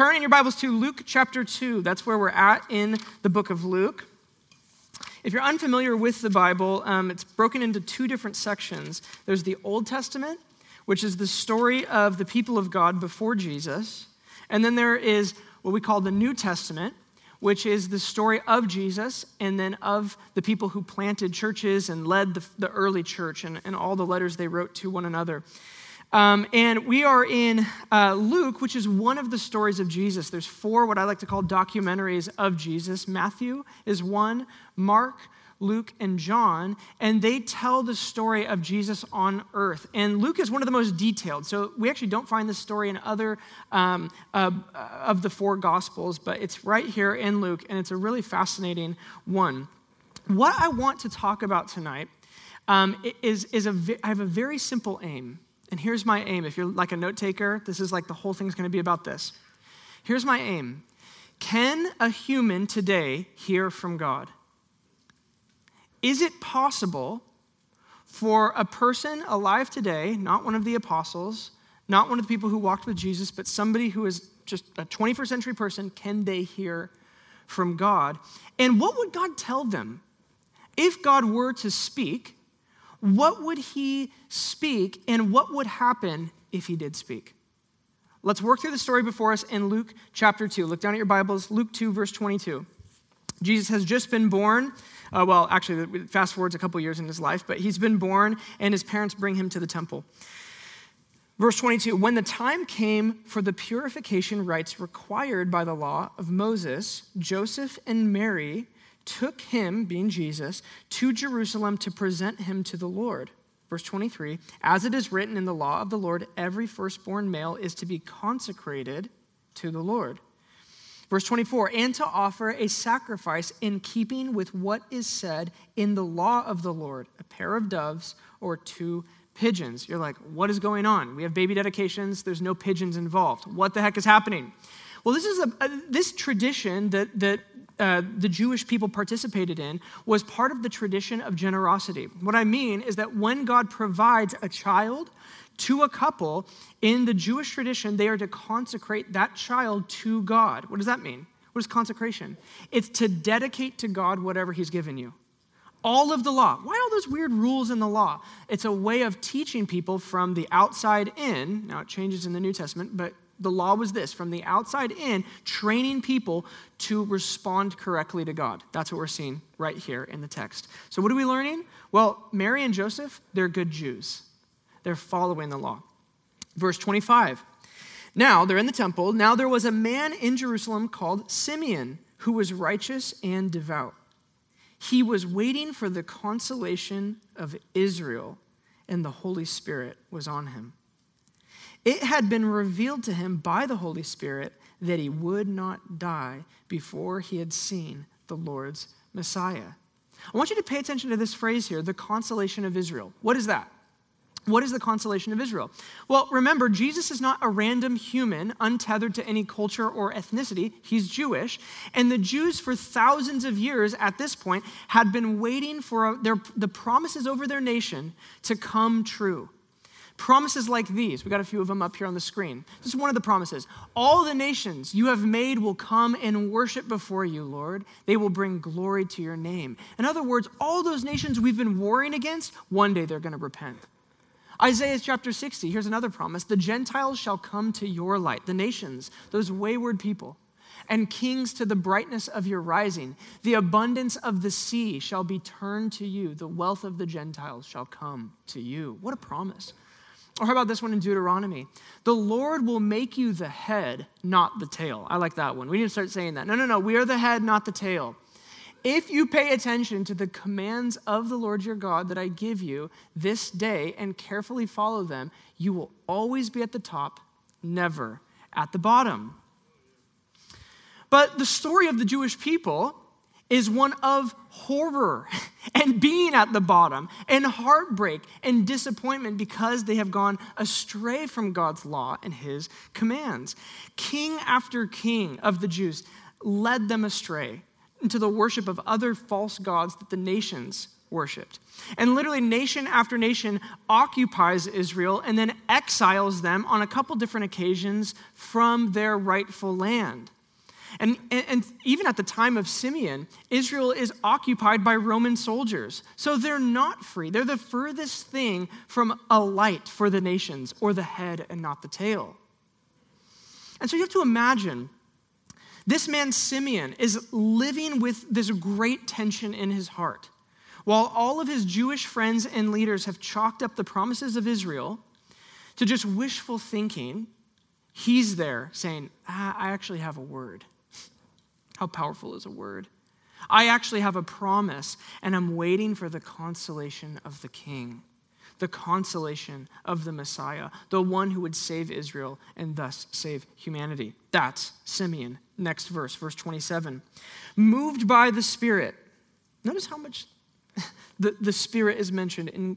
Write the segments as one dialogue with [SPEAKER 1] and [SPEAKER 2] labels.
[SPEAKER 1] Turn in your Bibles to Luke chapter 2. That's where we're at in the book of Luke. If you're unfamiliar with the Bible, um, it's broken into two different sections. There's the Old Testament, which is the story of the people of God before Jesus. And then there is what we call the New Testament, which is the story of Jesus and then of the people who planted churches and led the, the early church and, and all the letters they wrote to one another. Um, and we are in uh, Luke, which is one of the stories of Jesus. There's four what I like to call documentaries of Jesus. Matthew is one, Mark, Luke, and John, and they tell the story of Jesus on earth. And Luke is one of the most detailed. So we actually don't find this story in other um, uh, of the four Gospels, but it's right here in Luke, and it's a really fascinating one. What I want to talk about tonight um, is, is a, I have a very simple aim. And here's my aim. If you're like a note taker, this is like the whole thing's going to be about this. Here's my aim Can a human today hear from God? Is it possible for a person alive today, not one of the apostles, not one of the people who walked with Jesus, but somebody who is just a 21st century person, can they hear from God? And what would God tell them? If God were to speak, what would he speak and what would happen if he did speak? Let's work through the story before us in Luke chapter 2. Look down at your Bibles, Luke 2, verse 22. Jesus has just been born. Uh, well, actually, fast forwards a couple years in his life, but he's been born, and his parents bring him to the temple. Verse 22 When the time came for the purification rites required by the law of Moses, Joseph and Mary took him, being Jesus, to Jerusalem to present him to the Lord. Verse 23 As it is written in the law of the Lord, every firstborn male is to be consecrated to the Lord. Verse 24, and to offer a sacrifice in keeping with what is said in the law of the Lord, a pair of doves or two pigeons. You're like, what is going on? We have baby dedications, there's no pigeons involved. What the heck is happening? Well, this is a, a this tradition that, that uh, the Jewish people participated in was part of the tradition of generosity. What I mean is that when God provides a child to a couple, in the Jewish tradition, they are to consecrate that child to God. What does that mean? What is consecration? It's to dedicate to God whatever He's given you. All of the law. Why all those weird rules in the law? It's a way of teaching people from the outside in. Now, it changes in the New Testament, but the law was this from the outside in, training people to respond correctly to God. That's what we're seeing right here in the text. So, what are we learning? Well, Mary and Joseph, they're good Jews, they're following the law. Verse 25. Now, they're in the temple. Now, there was a man in Jerusalem called Simeon who was righteous and devout. He was waiting for the consolation of Israel, and the Holy Spirit was on him. It had been revealed to him by the Holy Spirit that he would not die before he had seen the Lord's Messiah. I want you to pay attention to this phrase here the consolation of Israel. What is that? What is the consolation of Israel? Well, remember, Jesus is not a random human untethered to any culture or ethnicity. He's Jewish. And the Jews, for thousands of years at this point, had been waiting for their, the promises over their nation to come true. Promises like these, we got a few of them up here on the screen. This is one of the promises. All the nations you have made will come and worship before you, Lord. They will bring glory to your name. In other words, all those nations we've been warring against, one day they're going to repent. Isaiah chapter 60, here's another promise The Gentiles shall come to your light, the nations, those wayward people, and kings to the brightness of your rising. The abundance of the sea shall be turned to you, the wealth of the Gentiles shall come to you. What a promise. Or how about this one in Deuteronomy? The Lord will make you the head, not the tail. I like that one. We need to start saying that. No, no, no. We are the head, not the tail. If you pay attention to the commands of the Lord your God that I give you this day and carefully follow them, you will always be at the top never at the bottom. But the story of the Jewish people is one of horror and being at the bottom and heartbreak and disappointment because they have gone astray from God's law and his commands. King after king of the Jews led them astray into the worship of other false gods that the nations worshiped. And literally, nation after nation occupies Israel and then exiles them on a couple different occasions from their rightful land. And, and, and, even at the time of Simeon, Israel is occupied by Roman soldiers. So they're not free. They're the furthest thing from a light for the nations, or the head and not the tail. And so you have to imagine this man, Simeon, is living with this great tension in his heart. While all of his Jewish friends and leaders have chalked up the promises of Israel to just wishful thinking, he's there saying, ah, I actually have a word. How powerful is a word? I actually have a promise, and I'm waiting for the consolation of the king, the consolation of the Messiah, the one who would save Israel and thus save humanity. That's Simeon. Next verse, verse 27. Moved by the Spirit. Notice how much the, the Spirit is mentioned in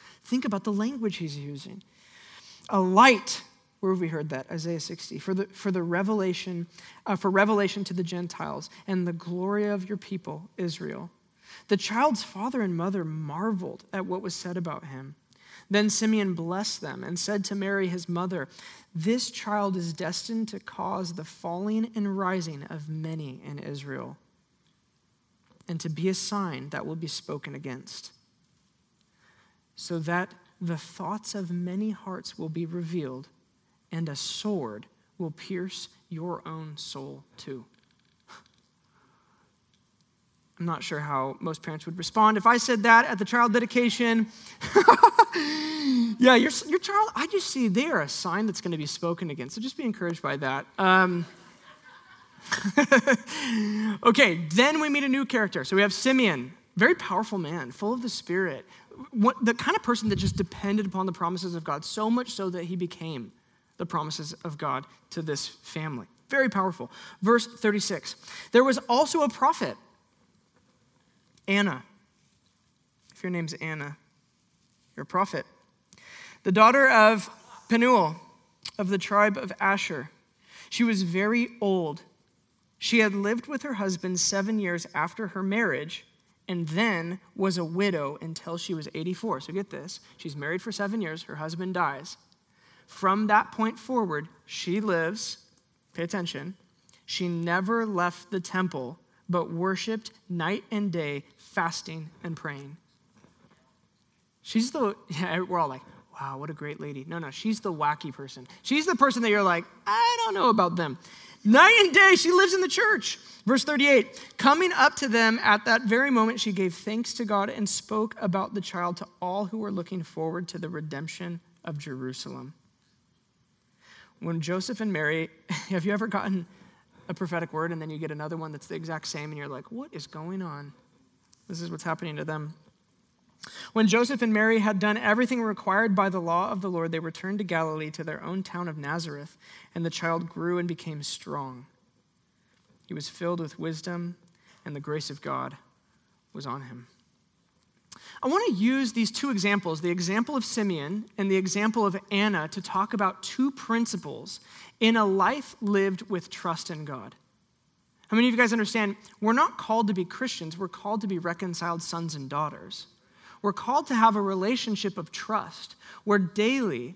[SPEAKER 1] Think about the language he's using. A light, where we heard that? Isaiah 60. For the, for the revelation, uh, for revelation to the Gentiles and the glory of your people, Israel. The child's father and mother marveled at what was said about him. Then Simeon blessed them and said to Mary, his mother, This child is destined to cause the falling and rising of many in Israel and to be a sign that will be spoken against, so that the thoughts of many hearts will be revealed, and a sword will pierce your own soul too. I'm not sure how most parents would respond if I said that at the child dedication. yeah, your, your child, I just see they are a sign that's going to be spoken against. So just be encouraged by that. Um, okay, then we meet a new character. So we have Simeon, very powerful man, full of the Spirit, what, the kind of person that just depended upon the promises of God, so much so that he became the promises of God to this family. Very powerful. Verse 36 There was also a prophet, Anna. If your name's Anna, you're a prophet. The daughter of Penuel of the tribe of Asher. She was very old she had lived with her husband seven years after her marriage and then was a widow until she was 84. So get this she's married for seven years, her husband dies. From that point forward, she lives, pay attention, she never left the temple, but worshiped night and day, fasting and praying. She's the, yeah, we're all like, wow, what a great lady. No, no, she's the wacky person. She's the person that you're like, I don't know about them. Night and day, she lives in the church. Verse 38 Coming up to them at that very moment, she gave thanks to God and spoke about the child to all who were looking forward to the redemption of Jerusalem. When Joseph and Mary, have you ever gotten a prophetic word and then you get another one that's the exact same and you're like, what is going on? This is what's happening to them. When Joseph and Mary had done everything required by the law of the Lord, they returned to Galilee to their own town of Nazareth, and the child grew and became strong. He was filled with wisdom, and the grace of God was on him. I want to use these two examples, the example of Simeon and the example of Anna, to talk about two principles in a life lived with trust in God. How many of you guys understand? We're not called to be Christians, we're called to be reconciled sons and daughters. We're called to have a relationship of trust where daily,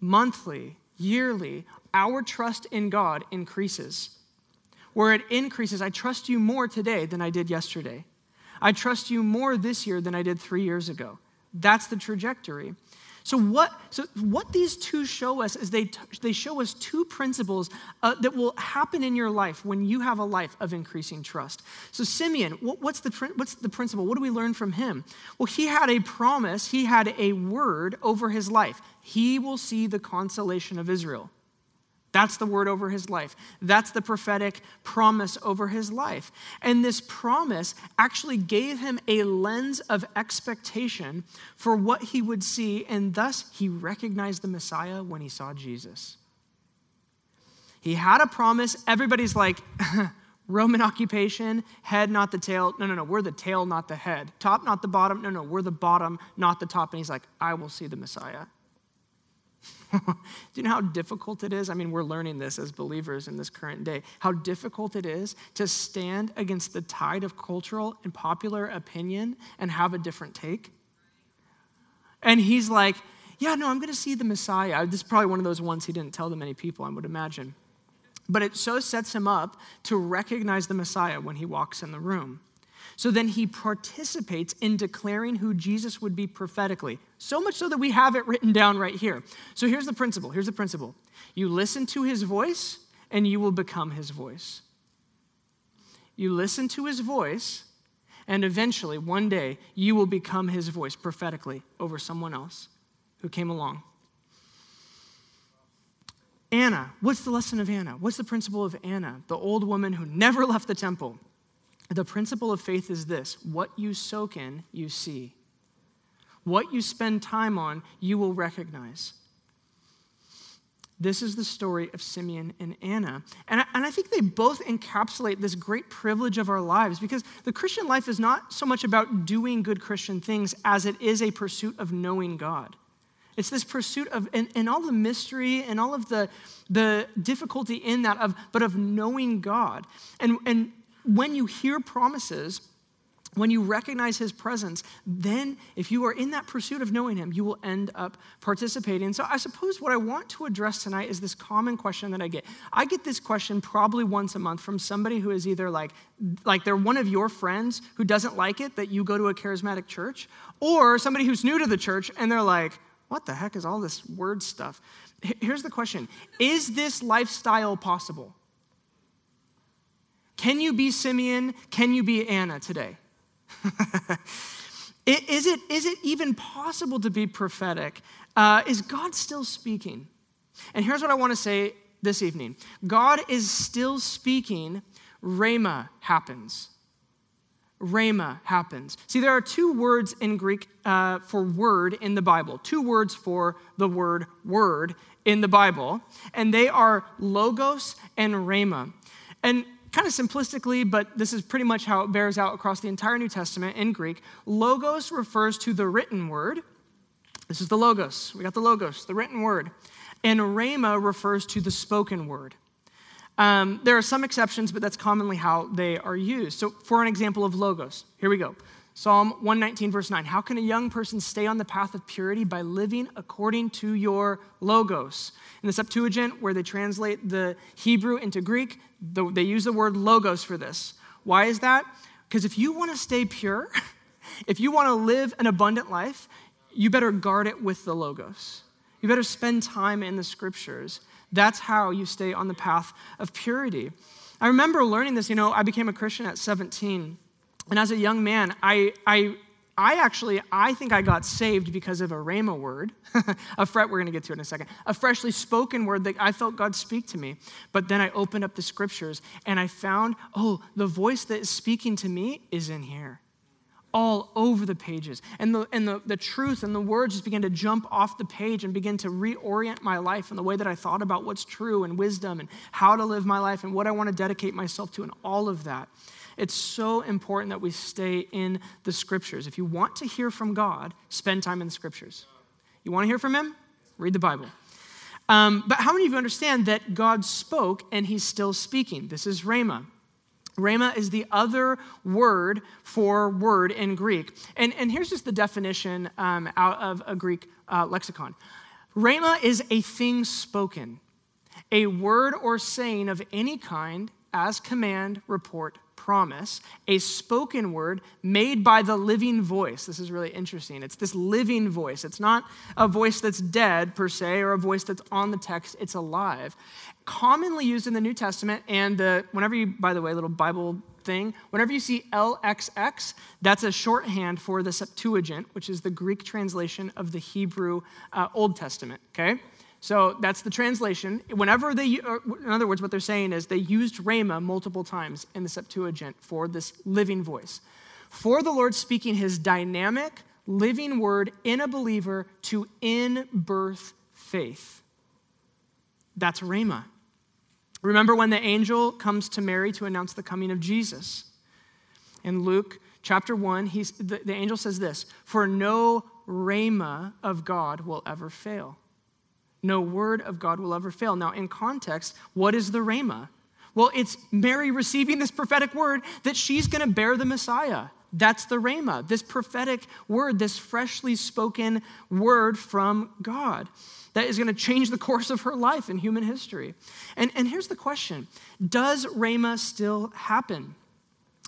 [SPEAKER 1] monthly, yearly, our trust in God increases. Where it increases, I trust you more today than I did yesterday. I trust you more this year than I did three years ago. That's the trajectory. So what, so what these two show us is they, t- they show us two principles uh, that will happen in your life when you have a life of increasing trust. So Simeon, what, what's, the, what's the principle? What do we learn from him? Well, he had a promise, he had a word over his life. He will see the consolation of Israel. That's the word over his life. That's the prophetic promise over his life. And this promise actually gave him a lens of expectation for what he would see, and thus he recognized the Messiah when he saw Jesus. He had a promise. Everybody's like, Roman occupation, head, not the tail. No, no, no, we're the tail, not the head. Top, not the bottom. No, no, we're the bottom, not the top. And he's like, I will see the Messiah. Do you know how difficult it is? I mean, we're learning this as believers in this current day. How difficult it is to stand against the tide of cultural and popular opinion and have a different take. And he's like, Yeah, no, I'm going to see the Messiah. This is probably one of those ones he didn't tell to many people, I would imagine. But it so sets him up to recognize the Messiah when he walks in the room. So then he participates in declaring who Jesus would be prophetically. So much so that we have it written down right here. So here's the principle. Here's the principle. You listen to his voice and you will become his voice. You listen to his voice and eventually one day you will become his voice prophetically over someone else who came along. Anna, what's the lesson of Anna? What's the principle of Anna, the old woman who never left the temple? The principle of faith is this what you soak in, you see. What you spend time on, you will recognize. This is the story of Simeon and Anna. And I, and I think they both encapsulate this great privilege of our lives because the Christian life is not so much about doing good Christian things as it is a pursuit of knowing God. It's this pursuit of, and, and all the mystery and all of the, the difficulty in that, of, but of knowing God. And, and when you hear promises, when you recognize his presence, then if you are in that pursuit of knowing him, you will end up participating. So I suppose what I want to address tonight is this common question that I get. I get this question probably once a month from somebody who is either like, like they're one of your friends who doesn't like it that you go to a charismatic church, or somebody who's new to the church and they're like, what the heck is all this word stuff? Here's the question Is this lifestyle possible? Can you be Simeon? Can you be Anna today? is, it, is it even possible to be prophetic? Uh, is God still speaking? And here's what I want to say this evening God is still speaking. Rhema happens. Rhema happens. See, there are two words in Greek uh, for word in the Bible, two words for the word word in the Bible, and they are logos and rhema. And kind of simplistically, but this is pretty much how it bears out across the entire New Testament in Greek. Logos refers to the written word. This is the logos. We got the logos, the written word. And rhema refers to the spoken word. Um, there are some exceptions, but that's commonly how they are used. So, for an example of logos, here we go. Psalm 119, verse 9. How can a young person stay on the path of purity? By living according to your logos. In the Septuagint, where they translate the Hebrew into Greek, they use the word logos for this. Why is that? Because if you want to stay pure, if you want to live an abundant life, you better guard it with the logos. You better spend time in the scriptures. That's how you stay on the path of purity. I remember learning this, you know, I became a Christian at 17. And as a young man, I, I, I actually, I think I got saved because of a rhema word, a fret, we're going to get to it in a second, a freshly spoken word that I felt God speak to me. But then I opened up the scriptures and I found, oh, the voice that is speaking to me is in here all over the pages. And, the, and the, the truth and the words just began to jump off the page and begin to reorient my life and the way that I thought about what's true and wisdom and how to live my life and what I want to dedicate myself to and all of that. It's so important that we stay in the scriptures. If you want to hear from God, spend time in the scriptures. You want to hear from Him? Read the Bible. Um, but how many of you understand that God spoke and He's still speaking? This is Rhema. Rhema is the other word for word in Greek. And, and here's just the definition um, out of a Greek uh, lexicon Rhema is a thing spoken, a word or saying of any kind as command, report, promise, a spoken word made by the living voice. This is really interesting. It's this living voice. It's not a voice that's dead per se or a voice that's on the text, it's alive. Commonly used in the New Testament, and the, whenever you, by the way, little Bible thing, whenever you see LXX, that's a shorthand for the Septuagint, which is the Greek translation of the Hebrew uh, Old Testament, okay? So that's the translation. Whenever they, uh, in other words, what they're saying is they used rhema multiple times in the Septuagint for this living voice. For the Lord speaking his dynamic, living word in a believer to in birth faith. That's rhema. Remember when the angel comes to Mary to announce the coming of Jesus? In Luke chapter 1, he's, the, the angel says this For no rhema of God will ever fail. No word of God will ever fail. Now, in context, what is the Rhema? Well, it's Mary receiving this prophetic word that she's going to bear the Messiah. That's the Rhema, this prophetic word, this freshly spoken word from God that is going to change the course of her life in human history. And, and here's the question Does Rhema still happen?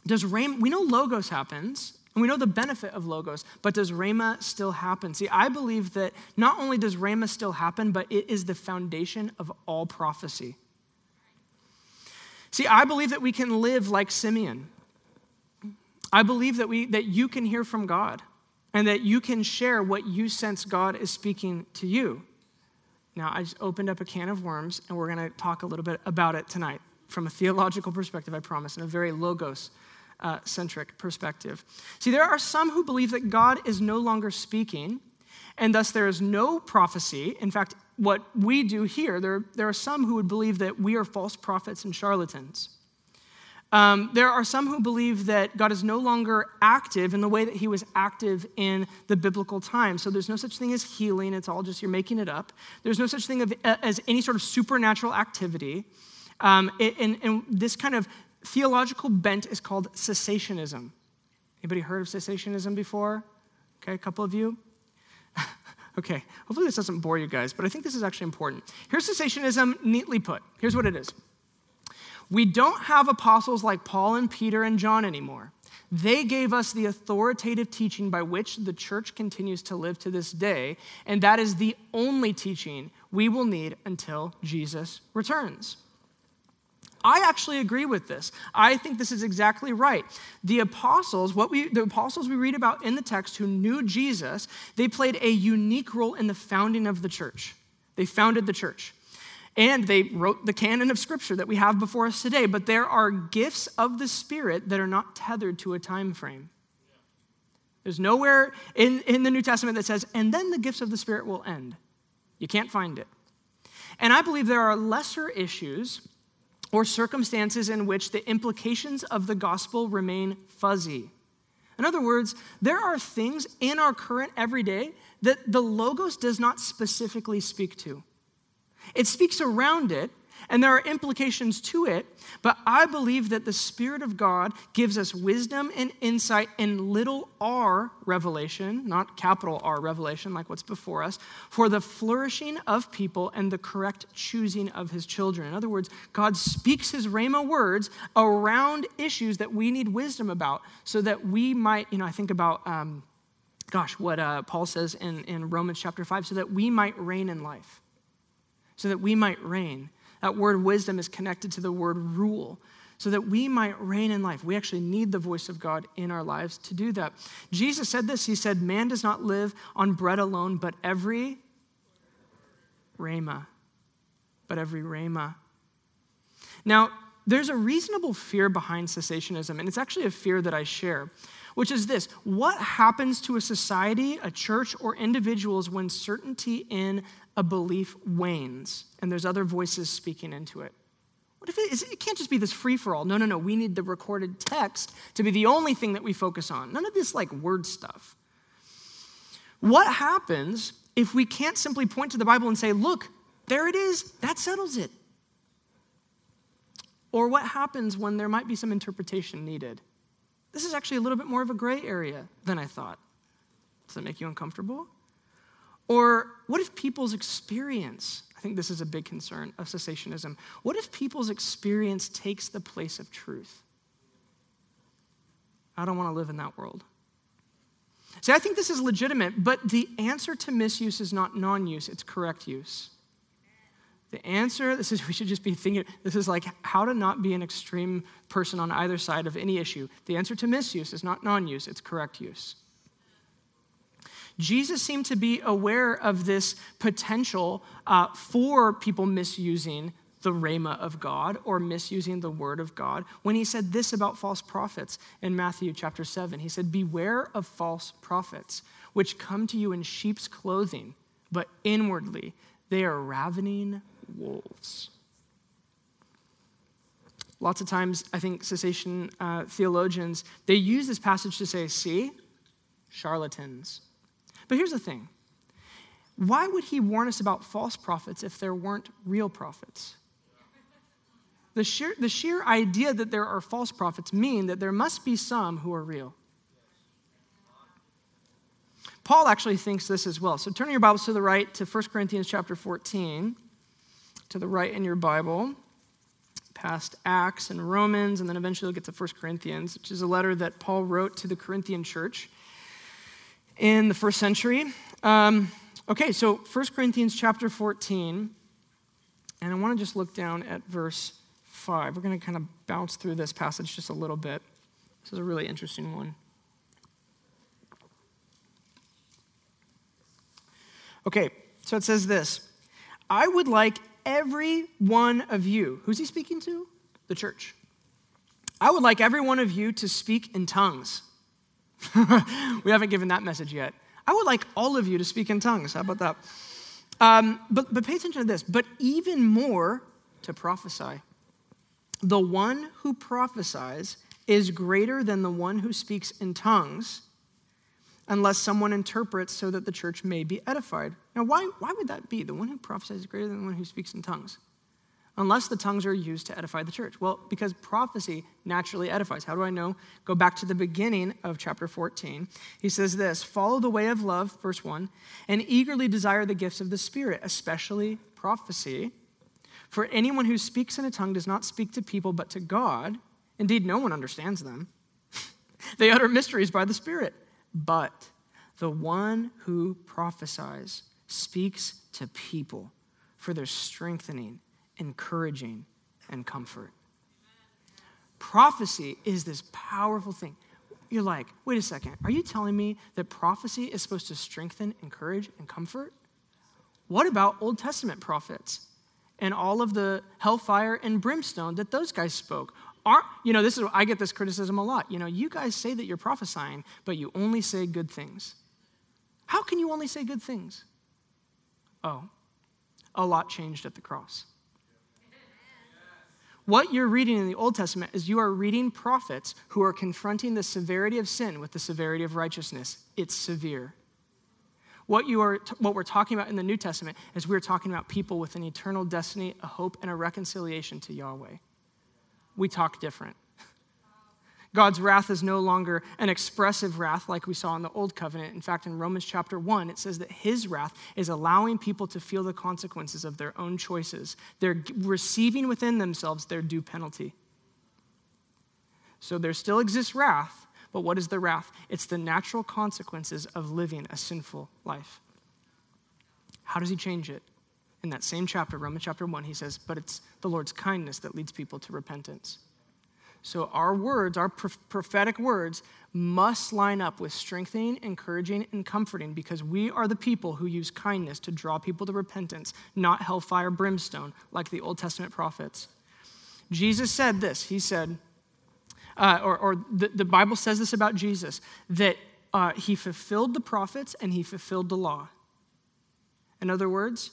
[SPEAKER 1] Does Rhema, we know Logos happens, and we know the benefit of logos, but does Rhema still happen? See, I believe that not only does Rhema still happen, but it is the foundation of all prophecy. See, I believe that we can live like Simeon. I believe that, we, that you can hear from God and that you can share what you sense God is speaking to you. Now, I just opened up a can of worms, and we're going to talk a little bit about it tonight from a theological perspective, I promise, in a very logos uh, centric perspective. See, there are some who believe that God is no longer speaking, and thus there is no prophecy. In fact, what we do here, there, there are some who would believe that we are false prophets and charlatans. Um, there are some who believe that God is no longer active in the way that he was active in the biblical time. So there's no such thing as healing, it's all just you're making it up. There's no such thing of, as any sort of supernatural activity. Um, and, and, this kind of theological bent is called cessationism. Anybody heard of cessationism before? Okay, a couple of you. okay, hopefully this doesn't bore you guys, but I think this is actually important. Here's cessationism neatly put. Here's what it is. We don't have apostles like Paul and Peter and John anymore. They gave us the authoritative teaching by which the church continues to live to this day, and that is the only teaching we will need until Jesus returns. I actually agree with this. I think this is exactly right. The apostles, what we the apostles we read about in the text who knew Jesus, they played a unique role in the founding of the church. They founded the church. And they wrote the canon of scripture that we have before us today, but there are gifts of the Spirit that are not tethered to a time frame. There's nowhere in, in the New Testament that says, and then the gifts of the Spirit will end. You can't find it. And I believe there are lesser issues or circumstances in which the implications of the gospel remain fuzzy. In other words, there are things in our current everyday that the Logos does not specifically speak to. It speaks around it, and there are implications to it, but I believe that the Spirit of God gives us wisdom and insight in little r revelation, not capital R revelation like what's before us, for the flourishing of people and the correct choosing of his children. In other words, God speaks his Rhema words around issues that we need wisdom about so that we might, you know, I think about. Um, gosh, what uh, Paul says in, in Romans chapter 5, so that we might reign in life. So that we might reign. That word wisdom is connected to the word rule, so that we might reign in life. We actually need the voice of God in our lives to do that. Jesus said this He said, Man does not live on bread alone, but every rhema. But every rhema. Now, there's a reasonable fear behind cessationism, and it's actually a fear that I share, which is this What happens to a society, a church, or individuals when certainty in a belief wanes and there's other voices speaking into it? What if it, is, it can't just be this free for all? No, no, no. We need the recorded text to be the only thing that we focus on. None of this like word stuff. What happens if we can't simply point to the Bible and say, look, there it is, that settles it? Or what happens when there might be some interpretation needed? This is actually a little bit more of a gray area than I thought. Does that make you uncomfortable? Or what if people's experience, I think this is a big concern of cessationism, what if people's experience takes the place of truth? I don't want to live in that world. See, I think this is legitimate, but the answer to misuse is not non use, it's correct use. The answer, this is, we should just be thinking, this is like how to not be an extreme person on either side of any issue. The answer to misuse is not non use, it's correct use. Jesus seemed to be aware of this potential uh, for people misusing the rhema of God or misusing the word of God when he said this about false prophets in Matthew chapter 7. He said, Beware of false prophets, which come to you in sheep's clothing, but inwardly they are ravening wolves. Lots of times, I think cessation uh, theologians, they use this passage to say, see, charlatans. But here's the thing why would he warn us about false prophets if there weren't real prophets? The sheer, the sheer idea that there are false prophets mean that there must be some who are real. Paul actually thinks this as well. So turn your Bibles to the right to 1 Corinthians chapter 14, to the right in your Bible, past Acts and Romans, and then eventually you'll get to 1 Corinthians, which is a letter that Paul wrote to the Corinthian church in the first century. Um, okay, so 1 Corinthians chapter 14, and I want to just look down at verse 5. We're going to kind of bounce through this passage just a little bit. This is a really interesting one. Okay, so it says this I would like every one of you, who's he speaking to? The church. I would like every one of you to speak in tongues. we haven't given that message yet. I would like all of you to speak in tongues. How about that? Um, but, but pay attention to this. But even more to prophesy. The one who prophesies is greater than the one who speaks in tongues, unless someone interprets so that the church may be edified. Now, why, why would that be? The one who prophesies is greater than the one who speaks in tongues unless the tongues are used to edify the church? Well, because prophecy naturally edifies. How do I know? Go back to the beginning of chapter 14. He says this Follow the way of love, verse 1, and eagerly desire the gifts of the Spirit, especially prophecy. For anyone who speaks in a tongue does not speak to people but to God. Indeed, no one understands them. they utter mysteries by the Spirit. But the one who prophesies speaks to people for their strengthening encouraging, and comfort. Prophecy is this powerful thing. You're like, wait a second, are you telling me that prophecy is supposed to strengthen, encourage, and comfort? What about Old Testament prophets and all of the hellfire and brimstone that those guys spoke? Aren't, you know, this is I get this criticism a lot. You know, you guys say that you're prophesying, but you only say good things. How can you only say good things? Oh, a lot changed at the cross. What you're reading in the Old Testament is you are reading prophets who are confronting the severity of sin with the severity of righteousness. It's severe. What, you are, what we're talking about in the New Testament is we're talking about people with an eternal destiny, a hope, and a reconciliation to Yahweh. We talk different. God's wrath is no longer an expressive wrath like we saw in the Old Covenant. In fact, in Romans chapter 1, it says that his wrath is allowing people to feel the consequences of their own choices. They're receiving within themselves their due penalty. So there still exists wrath, but what is the wrath? It's the natural consequences of living a sinful life. How does he change it? In that same chapter, Romans chapter 1, he says, But it's the Lord's kindness that leads people to repentance. So our words, our prophetic words, must line up with strengthening, encouraging, and comforting because we are the people who use kindness to draw people to repentance, not hellfire brimstone like the Old Testament prophets. Jesus said this. He said, uh, or, or the, the, Bible says this about Jesus, that uh, he fulfilled the prophets and he fulfilled the law. In other words,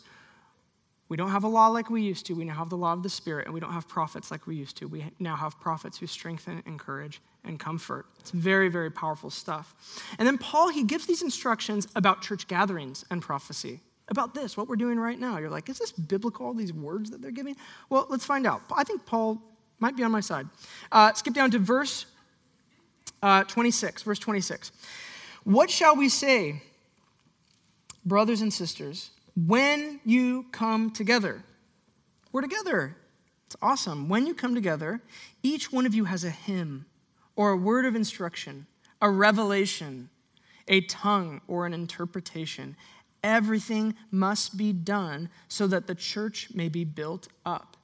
[SPEAKER 1] we don't have a law like we used to. We now have the law of the Spirit, and we don't have prophets like we used to. We now have prophets who strengthen, encourage, and comfort. It's very, very powerful stuff. And then Paul, he gives these instructions about church gatherings and prophecy. About this, what we're doing right now. You're like, is this biblical, all these words that they're giving? Well, let's find out. I think Paul might be on my side. Uh, skip down to verse uh, 26. Verse 26. What shall we say, brothers and sisters? When you come together. We're together. It's awesome. When you come together, each one of you has a hymn or a word of instruction, a revelation, a tongue, or an interpretation. Everything must be done so that the church may be built up.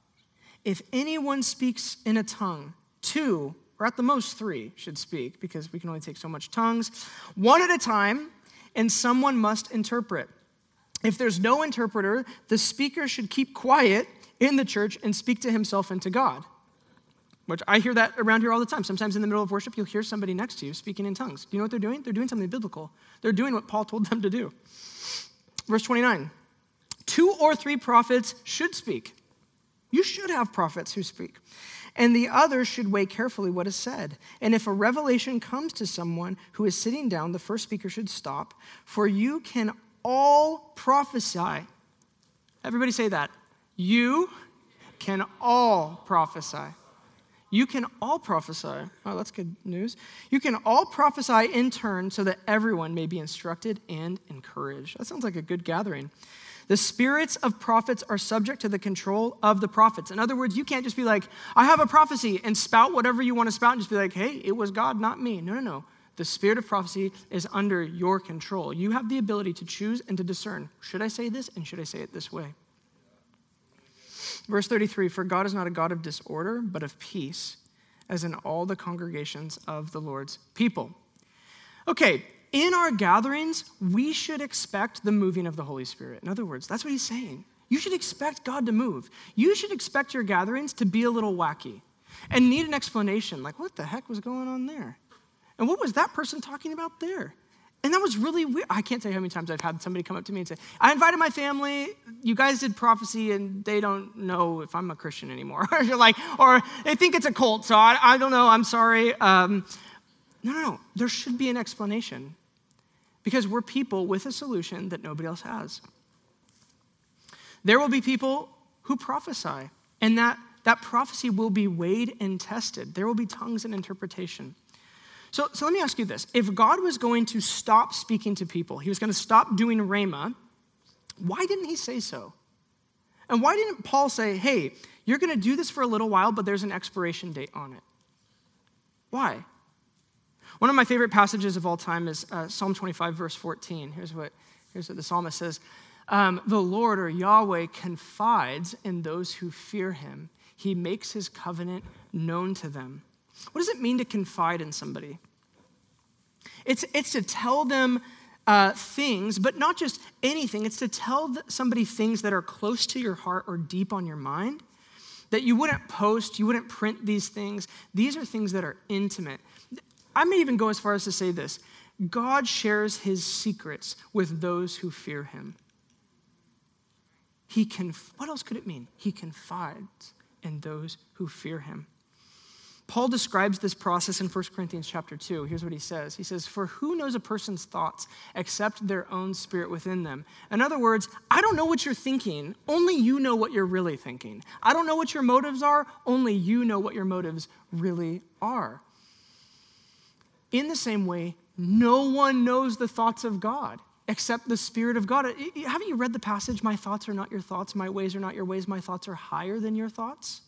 [SPEAKER 1] If anyone speaks in a tongue, two, or at the most three, should speak, because we can only take so much tongues, one at a time, and someone must interpret. If there's no interpreter, the speaker should keep quiet in the church and speak to himself and to God. Which I hear that around here all the time. Sometimes in the middle of worship, you'll hear somebody next to you speaking in tongues. Do you know what they're doing? They're doing something biblical. They're doing what Paul told them to do. Verse 29 Two or three prophets should speak. You should have prophets who speak. And the others should weigh carefully what is said. And if a revelation comes to someone who is sitting down, the first speaker should stop, for you can all prophesy. Everybody say that. You can all prophesy. You can all prophesy. Oh, that's good news. You can all prophesy in turn so that everyone may be instructed and encouraged. That sounds like a good gathering. The spirits of prophets are subject to the control of the prophets. In other words, you can't just be like, I have a prophecy and spout whatever you want to spout and just be like, hey, it was God, not me. No, no, no. The spirit of prophecy is under your control. You have the ability to choose and to discern should I say this and should I say it this way? Verse 33 For God is not a God of disorder, but of peace, as in all the congregations of the Lord's people. Okay, in our gatherings, we should expect the moving of the Holy Spirit. In other words, that's what he's saying. You should expect God to move. You should expect your gatherings to be a little wacky and need an explanation like, what the heck was going on there? And what was that person talking about there? And that was really weird. I can't you how many times I've had somebody come up to me and say, I invited my family, you guys did prophecy, and they don't know if I'm a Christian anymore. or you're like, or they think it's a cult, so I, I don't know, I'm sorry. Um, no, no, no. There should be an explanation because we're people with a solution that nobody else has. There will be people who prophesy, and that, that prophecy will be weighed and tested. There will be tongues and interpretation. So, so let me ask you this. If God was going to stop speaking to people, he was going to stop doing Rhema, why didn't he say so? And why didn't Paul say, hey, you're going to do this for a little while, but there's an expiration date on it? Why? One of my favorite passages of all time is uh, Psalm 25, verse 14. Here's what, here's what the psalmist says um, The Lord or Yahweh confides in those who fear him, he makes his covenant known to them. What does it mean to confide in somebody? It's, it's to tell them uh, things, but not just anything. It's to tell somebody things that are close to your heart or deep on your mind that you wouldn't post, you wouldn't print these things. These are things that are intimate. I may even go as far as to say this God shares his secrets with those who fear him. He can, what else could it mean? He confides in those who fear him. Paul describes this process in 1 Corinthians chapter 2. Here's what he says. He says, For who knows a person's thoughts except their own spirit within them? In other words, I don't know what you're thinking. Only you know what you're really thinking. I don't know what your motives are. Only you know what your motives really are. In the same way, no one knows the thoughts of God except the Spirit of God. Haven't you read the passage, My thoughts are not your thoughts, my ways are not your ways, my thoughts are higher than your thoughts?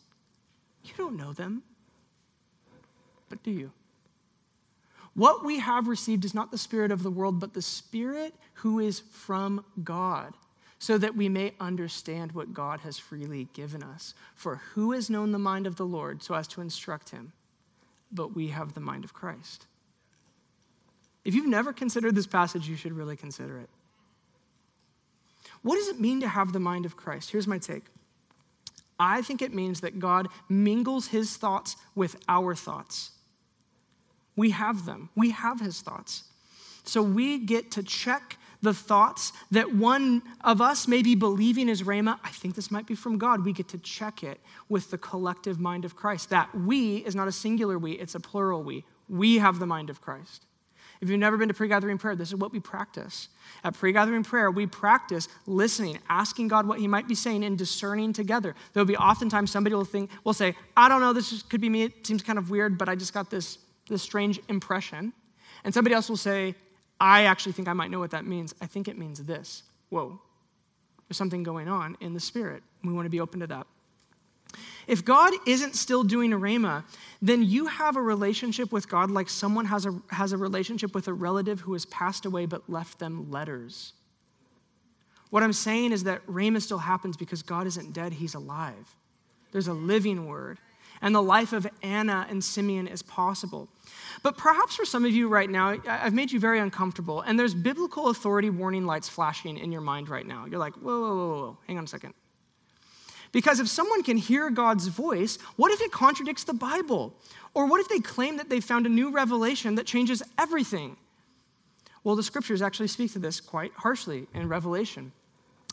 [SPEAKER 1] You don't know them but do you? What we have received is not the Spirit of the world, but the Spirit who is from God, so that we may understand what God has freely given us. For who has known the mind of the Lord so as to instruct him? But we have the mind of Christ. If you've never considered this passage, you should really consider it. What does it mean to have the mind of Christ? Here's my take. I think it means that God mingles his thoughts with our thoughts. We have them, we have his thoughts. So we get to check the thoughts that one of us may be believing is Rhema. I think this might be from God. We get to check it with the collective mind of Christ. That we is not a singular we, it's a plural we. We have the mind of Christ. If you've never been to pre gathering prayer, this is what we practice. At pre gathering prayer, we practice listening, asking God what He might be saying, and discerning together. There'll be oftentimes somebody will think, will say, I don't know, this could be me. It seems kind of weird, but I just got this this strange impression. And somebody else will say, I actually think I might know what that means. I think it means this. Whoa, there's something going on in the spirit. We want to be open to that. If God isn't still doing Rhema, then you have a relationship with God like someone has a, has a relationship with a relative who has passed away but left them letters. What I'm saying is that Rhema still happens because God isn't dead, He's alive. There's a living word. And the life of Anna and Simeon is possible. But perhaps for some of you right now, I've made you very uncomfortable, and there's biblical authority warning lights flashing in your mind right now. You're like, whoa, whoa, whoa, whoa, hang on a second. Because if someone can hear God's voice, what if it contradicts the Bible? Or what if they claim that they found a new revelation that changes everything? Well, the scriptures actually speak to this quite harshly in Revelation.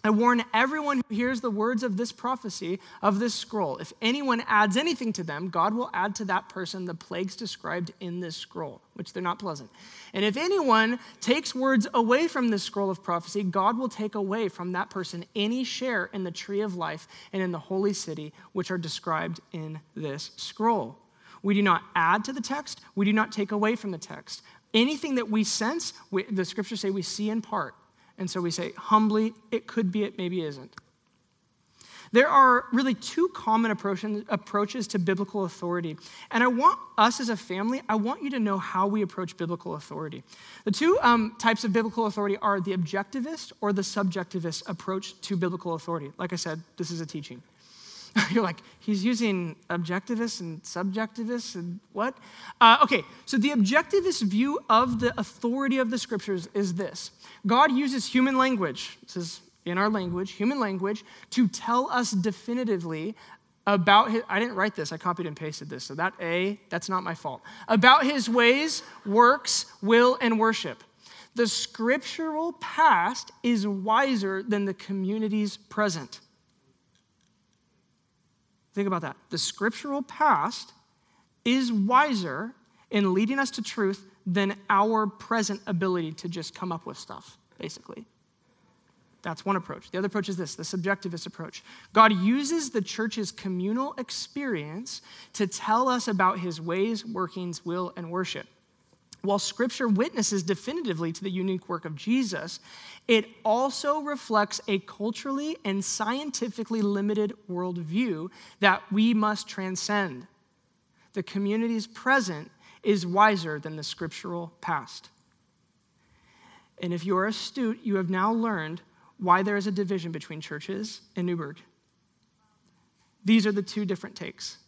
[SPEAKER 1] I warn everyone who hears the words of this prophecy, of this scroll. If anyone adds anything to them, God will add to that person the plagues described in this scroll, which they're not pleasant. And if anyone takes words away from this scroll of prophecy, God will take away from that person any share in the tree of life and in the holy city, which are described in this scroll. We do not add to the text, we do not take away from the text. Anything that we sense, we, the scriptures say we see in part and so we say, humbly, it could be, it maybe isn't. There are really two common approaches to biblical authority. And I want us as a family, I want you to know how we approach biblical authority. The two um, types of biblical authority are the objectivist or the subjectivist approach to biblical authority. Like I said, this is a teaching. You're like, he's using objectivists and subjectivists and what? Uh, okay, so the objectivist view of the authority of the scriptures is this God uses human language, this is in our language, human language, to tell us definitively about his, I didn't write this, I copied and pasted this, so that A, that's not my fault. About his ways, works, will, and worship. The scriptural past is wiser than the community's present. Think about that. The scriptural past is wiser in leading us to truth than our present ability to just come up with stuff, basically. That's one approach. The other approach is this the subjectivist approach. God uses the church's communal experience to tell us about his ways, workings, will, and worship. While scripture witnesses definitively to the unique work of Jesus, it also reflects a culturally and scientifically limited worldview that we must transcend. The community's present is wiser than the scriptural past. And if you are astute, you have now learned why there is a division between churches in Newberg. These are the two different takes.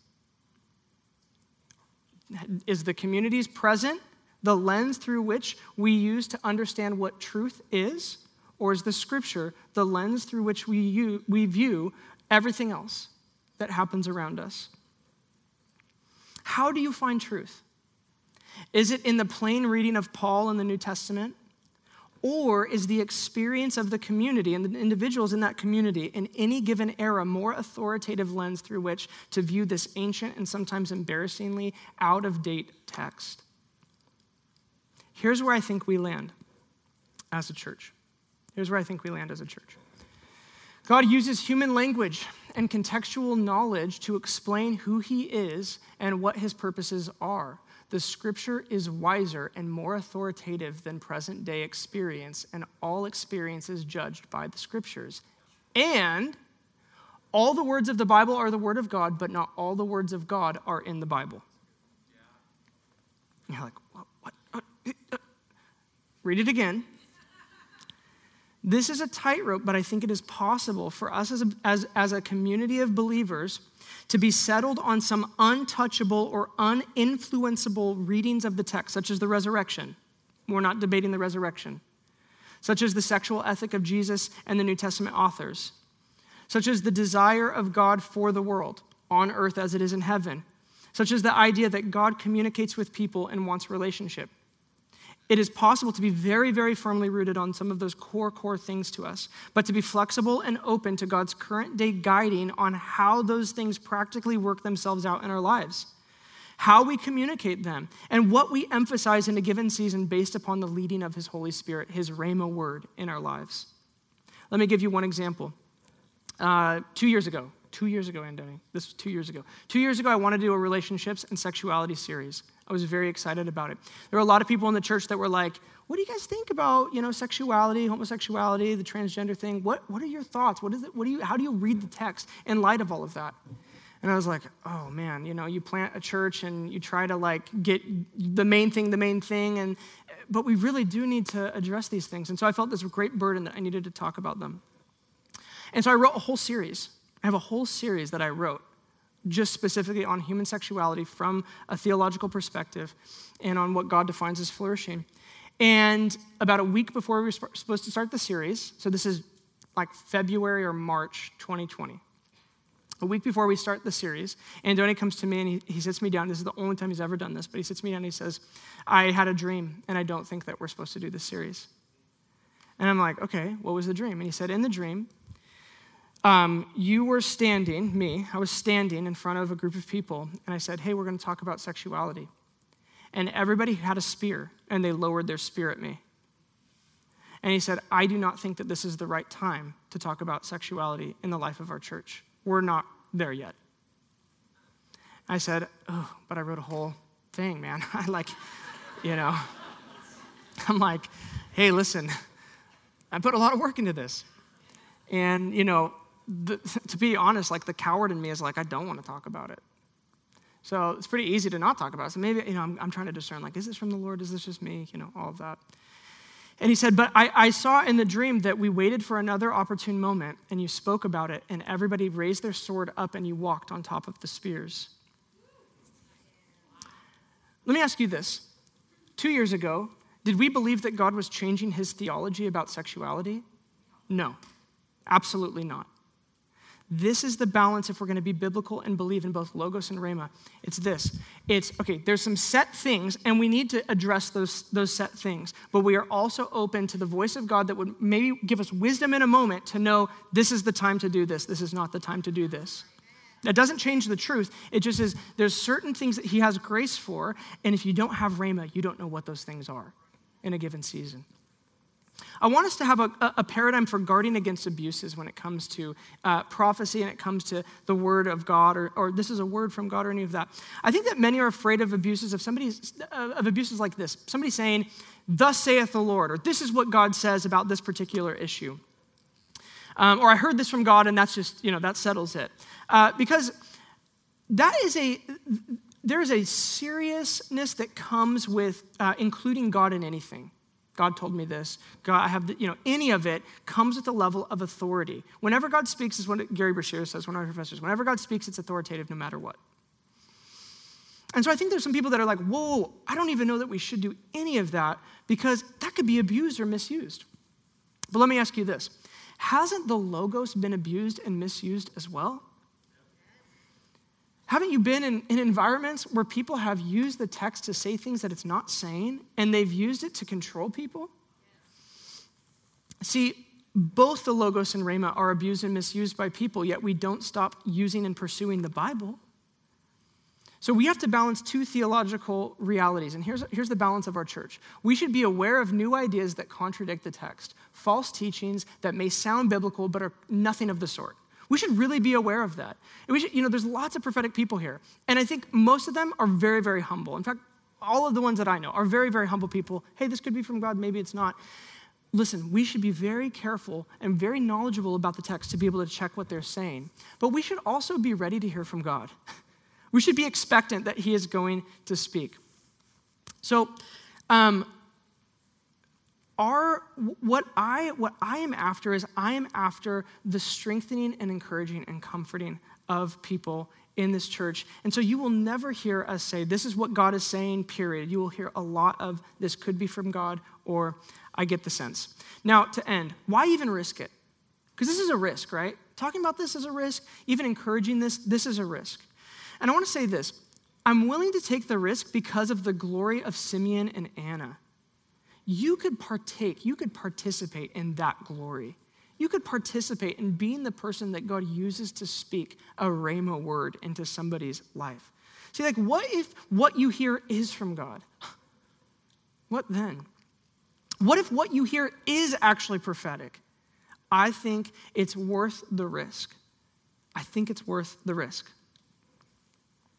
[SPEAKER 1] Is the community's present the lens through which we use to understand what truth is? Or is the scripture the lens through which we, use, we view everything else that happens around us? How do you find truth? Is it in the plain reading of Paul in the New Testament? Or is the experience of the community and the individuals in that community in any given era more authoritative lens through which to view this ancient and sometimes embarrassingly out of date text? Here's where I think we land as a church. Here's where I think we land as a church. God uses human language and contextual knowledge to explain who he is and what his purposes are. The scripture is wiser and more authoritative than present day experience, and all experience is judged by the scriptures. And all the words of the Bible are the word of God, but not all the words of God are in the Bible. You're like, Read it again. This is a tightrope, but I think it is possible for us as a, as, as a community of believers to be settled on some untouchable or uninfluenceable readings of the text, such as the resurrection. We're not debating the resurrection. Such as the sexual ethic of Jesus and the New Testament authors. Such as the desire of God for the world, on earth as it is in heaven. Such as the idea that God communicates with people and wants relationship it is possible to be very, very firmly rooted on some of those core, core things to us, but to be flexible and open to God's current day guiding on how those things practically work themselves out in our lives, how we communicate them, and what we emphasize in a given season based upon the leading of His Holy Spirit, His Rhema word in our lives. Let me give you one example. Uh, two years ago, two years ago, Andoni, this was two years ago. Two years ago, I wanted to do a relationships and sexuality series. I was very excited about it. There were a lot of people in the church that were like, what do you guys think about, you know, sexuality, homosexuality, the transgender thing? What, what are your thoughts? What is it, what do you, how do you read the text in light of all of that? And I was like, oh man, you know, you plant a church and you try to like get the main thing, the main thing, and but we really do need to address these things. And so I felt this great burden that I needed to talk about them. And so I wrote a whole series. I have a whole series that I wrote just specifically on human sexuality from a theological perspective and on what God defines as flourishing. And about a week before we were supposed to start the series, so this is like February or March 2020, a week before we start the series, Andoni comes to me and he, he sits me down. This is the only time he's ever done this, but he sits me down and he says, I had a dream and I don't think that we're supposed to do this series. And I'm like, okay, what was the dream? And he said, in the dream, um, you were standing, me, I was standing in front of a group of people, and I said, hey, we're going to talk about sexuality. And everybody had a spear, and they lowered their spear at me. And he said, I do not think that this is the right time to talk about sexuality in the life of our church. We're not there yet. I said, Oh, but I wrote a whole thing, man. I like, you know, I'm like, hey, listen, I put a lot of work into this. And, you know, the, to be honest, like the coward in me is like, I don't want to talk about it. So it's pretty easy to not talk about it. So maybe, you know, I'm, I'm trying to discern, like, is this from the Lord? Is this just me? You know, all of that. And he said, But I, I, saw in the dream that we waited for another opportune moment, and you spoke about it, and everybody raised their sword up, and you walked on top of the spears. Let me ask you this. Two years ago, did we believe that God was changing his theology about sexuality? No, absolutely not. This is the balance if we're going to be biblical and believe in both logos and rhema. It's this. It's okay, there's some set things, and we need to address those, those set things. But we are also open to the voice of God that would maybe give us wisdom in a moment to know this is the time to do this, this is not the time to do this. That doesn't change the truth. It just is there's certain things that he has grace for, and if you don't have rhema, you don't know what those things are in a given season. I want us to have a, a, paradigm for guarding against abuses when it comes to uh, prophecy and it comes to the word of God, or, or this is a word from God, or any of that. I think that many are afraid of abuses of somebody of abuses like this. Somebody saying, "Thus saith the Lord," or "This is what God says about this particular issue," um, or "I heard this from God, and that's just you know that settles it," uh, because that is a there is a seriousness that comes with uh, including God in anything. God told me this. God, I have, the, you know, any of it comes with a level of authority. Whenever God speaks, is what Gerry Breshears says, one of our professors. Whenever God speaks, it's authoritative no matter what. And so I think there's some people that are like, whoa, I don't even know that we should do any of that because that could be abused or misused. But let me ask you this Hasn't the Logos been abused and misused as well? Haven't you been in, in, environments where people have used the text to say things that it's not saying and they've used it to control people? See, both the Logos and Rhema are abused and misused by people, yet we don't stop using and pursuing the Bible. So we have to balance two theological realities. And here's, here's the balance of our church. We should be aware of new ideas that contradict the text, false teachings that may sound biblical but are nothing of the sort. We should really be aware of that. And we should, you know, there's lots of prophetic people here. And I think most of them are very, very humble. In fact, all of the ones that I know are very, very humble people. Hey, this could be from God, maybe it's not. Listen, we should be very careful and very knowledgeable about the text to be able to check what they're saying. But we should also be ready to hear from God. We should be expectant that He is going to speak. So, um, our what i what i am after is i am after the strengthening and encouraging and comforting of people in this church. And so you will never hear us say this is what god is saying period. You will hear a lot of this could be from god or i get the sense. Now to end why even risk it? Because this is a risk right? Talking about this is a risk even encouraging this this is a risk. And i want to say this i'm willing to take the risk because of the glory of simeon and anna you could partake, you could participate in that glory. You could participate in being the person that God uses to speak a rhema word into somebody's life. See, like, what if what you hear is from God? What then? What if what you hear is actually prophetic? I think it's worth the risk. I think it's worth the risk.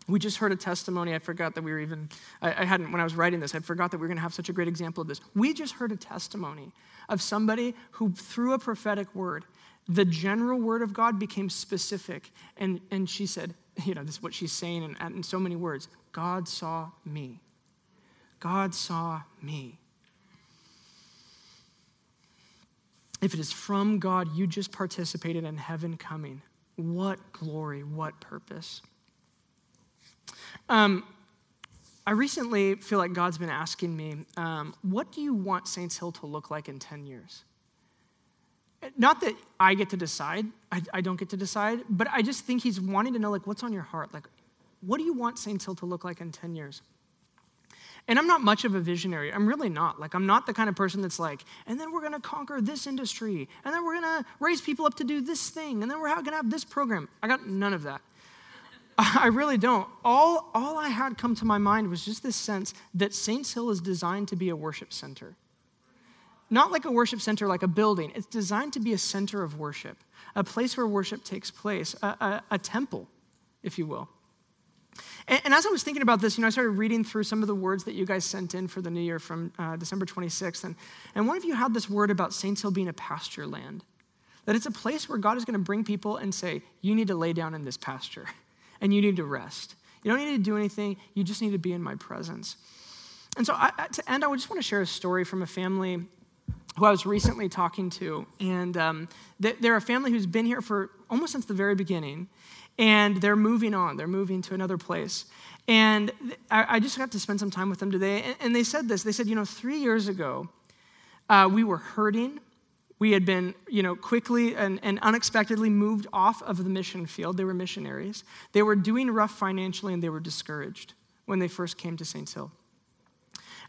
[SPEAKER 1] We just heard a testimony. I forgot that we were even, I, I hadn't, when I was writing this, I forgot that we were going to have such a great example of this. We just heard a testimony of somebody who, through a prophetic word, the general word of God became specific. And, and she said, you know, this is what she's saying in, in so many words God saw me. God saw me. If it is from God, you just participated in heaven coming. What glory, what purpose. Um, I recently feel like God's been asking me, um, what do you want Saints Hill to look like in 10 years? Not that I get to decide, I, I, don't get to decide, but I just think He's wanting to know, like, what's on your heart? Like, what do you want Saints Hill to look like in 10 years? And I'm not much of a visionary. I'm really not. Like, I'm not the kind of person that's like, and then we're going to conquer this industry, and then we're going to raise people up to do this thing, and then we're going to have this program. I got none of that. I really don't. All, all I had come to my mind was just this sense that Saints Hill is designed to be a worship center. Not like a worship center, like a building. It's designed to be a center of worship, a place where worship takes place, a, a, a temple, if you will. And, and, as I was thinking about this, you know, I started reading through some of the words that you guys sent in for the new year from uh, December 26th. And, and one of you had this word about Saints Hill being a pasture land, that it's a place where God is going to bring people and say, You need to lay down in this pasture and you need to rest. You don't need to do anything, you just need to be in my presence. And so, I, to end, I just want to share a story from a family who I was recently talking to. And um, they're a family who's been here for almost since the very beginning, and they're moving on. They're moving to another place. And I, just got to spend some time with them today, and, and, they said this. They said, you know, three years ago, uh, we were hurting we had been, you know, quickly and, and unexpectedly moved off of the mission field. They were missionaries. They were doing rough financially and they were discouraged when they first came to Saints Hill.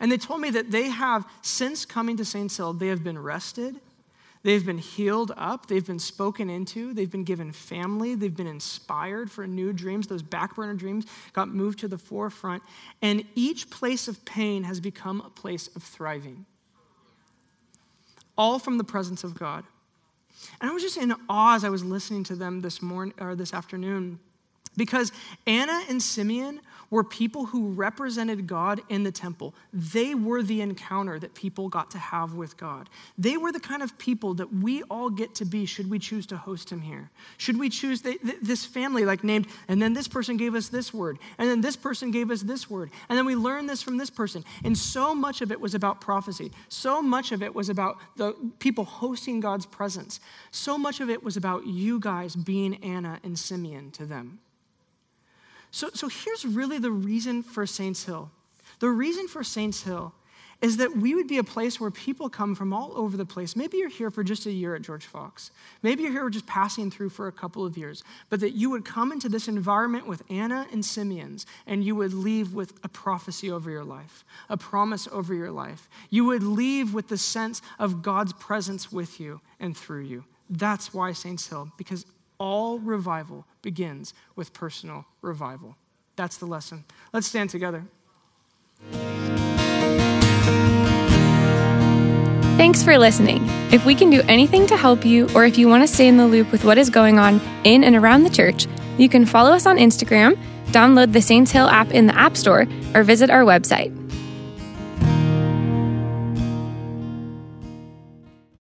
[SPEAKER 1] And they told me that they have, since coming to Saints Hill, they have been rested, they've been healed up, they've been spoken into, they've been given family, they've been inspired for new dreams. Those backburner dreams got moved to the forefront. And each place of pain has become a place of thriving all from the presence of God. And I was just in awe as I was listening to them this morning or this afternoon because Anna and Simeon were people who represented God in the temple. They were the encounter that people got to have with God. They were the kind of people that we all get to be should we choose to host him here. Should we choose the, this family, like named, and then this person gave us this word, and then this person gave us this word, and then we learned this from this person. And so much of it was about prophecy. So much of it was about the people hosting God's presence. So much of it was about you guys being Anna and Simeon to them. So, so here's really the reason for Saints Hill. The reason for Saints Hill is that we would be a place where people come from all over the place. Maybe you're here for just a year at George Fox. Maybe you're here just passing through for a couple of years. But that you would come into this environment with Anna and Simeon's and you would leave with a prophecy over your life, a promise over your life. You would leave with the sense of God's presence with you and through you. That's why Saints Hill, because all revival begins with personal revival. That's the lesson. Let's stand together.
[SPEAKER 2] Thanks for listening. If we can do anything to help you, or if you want to stay in the loop with what is going on in and around the church, you can follow us on Instagram, download the Saints Hill app in the App Store, or visit our website.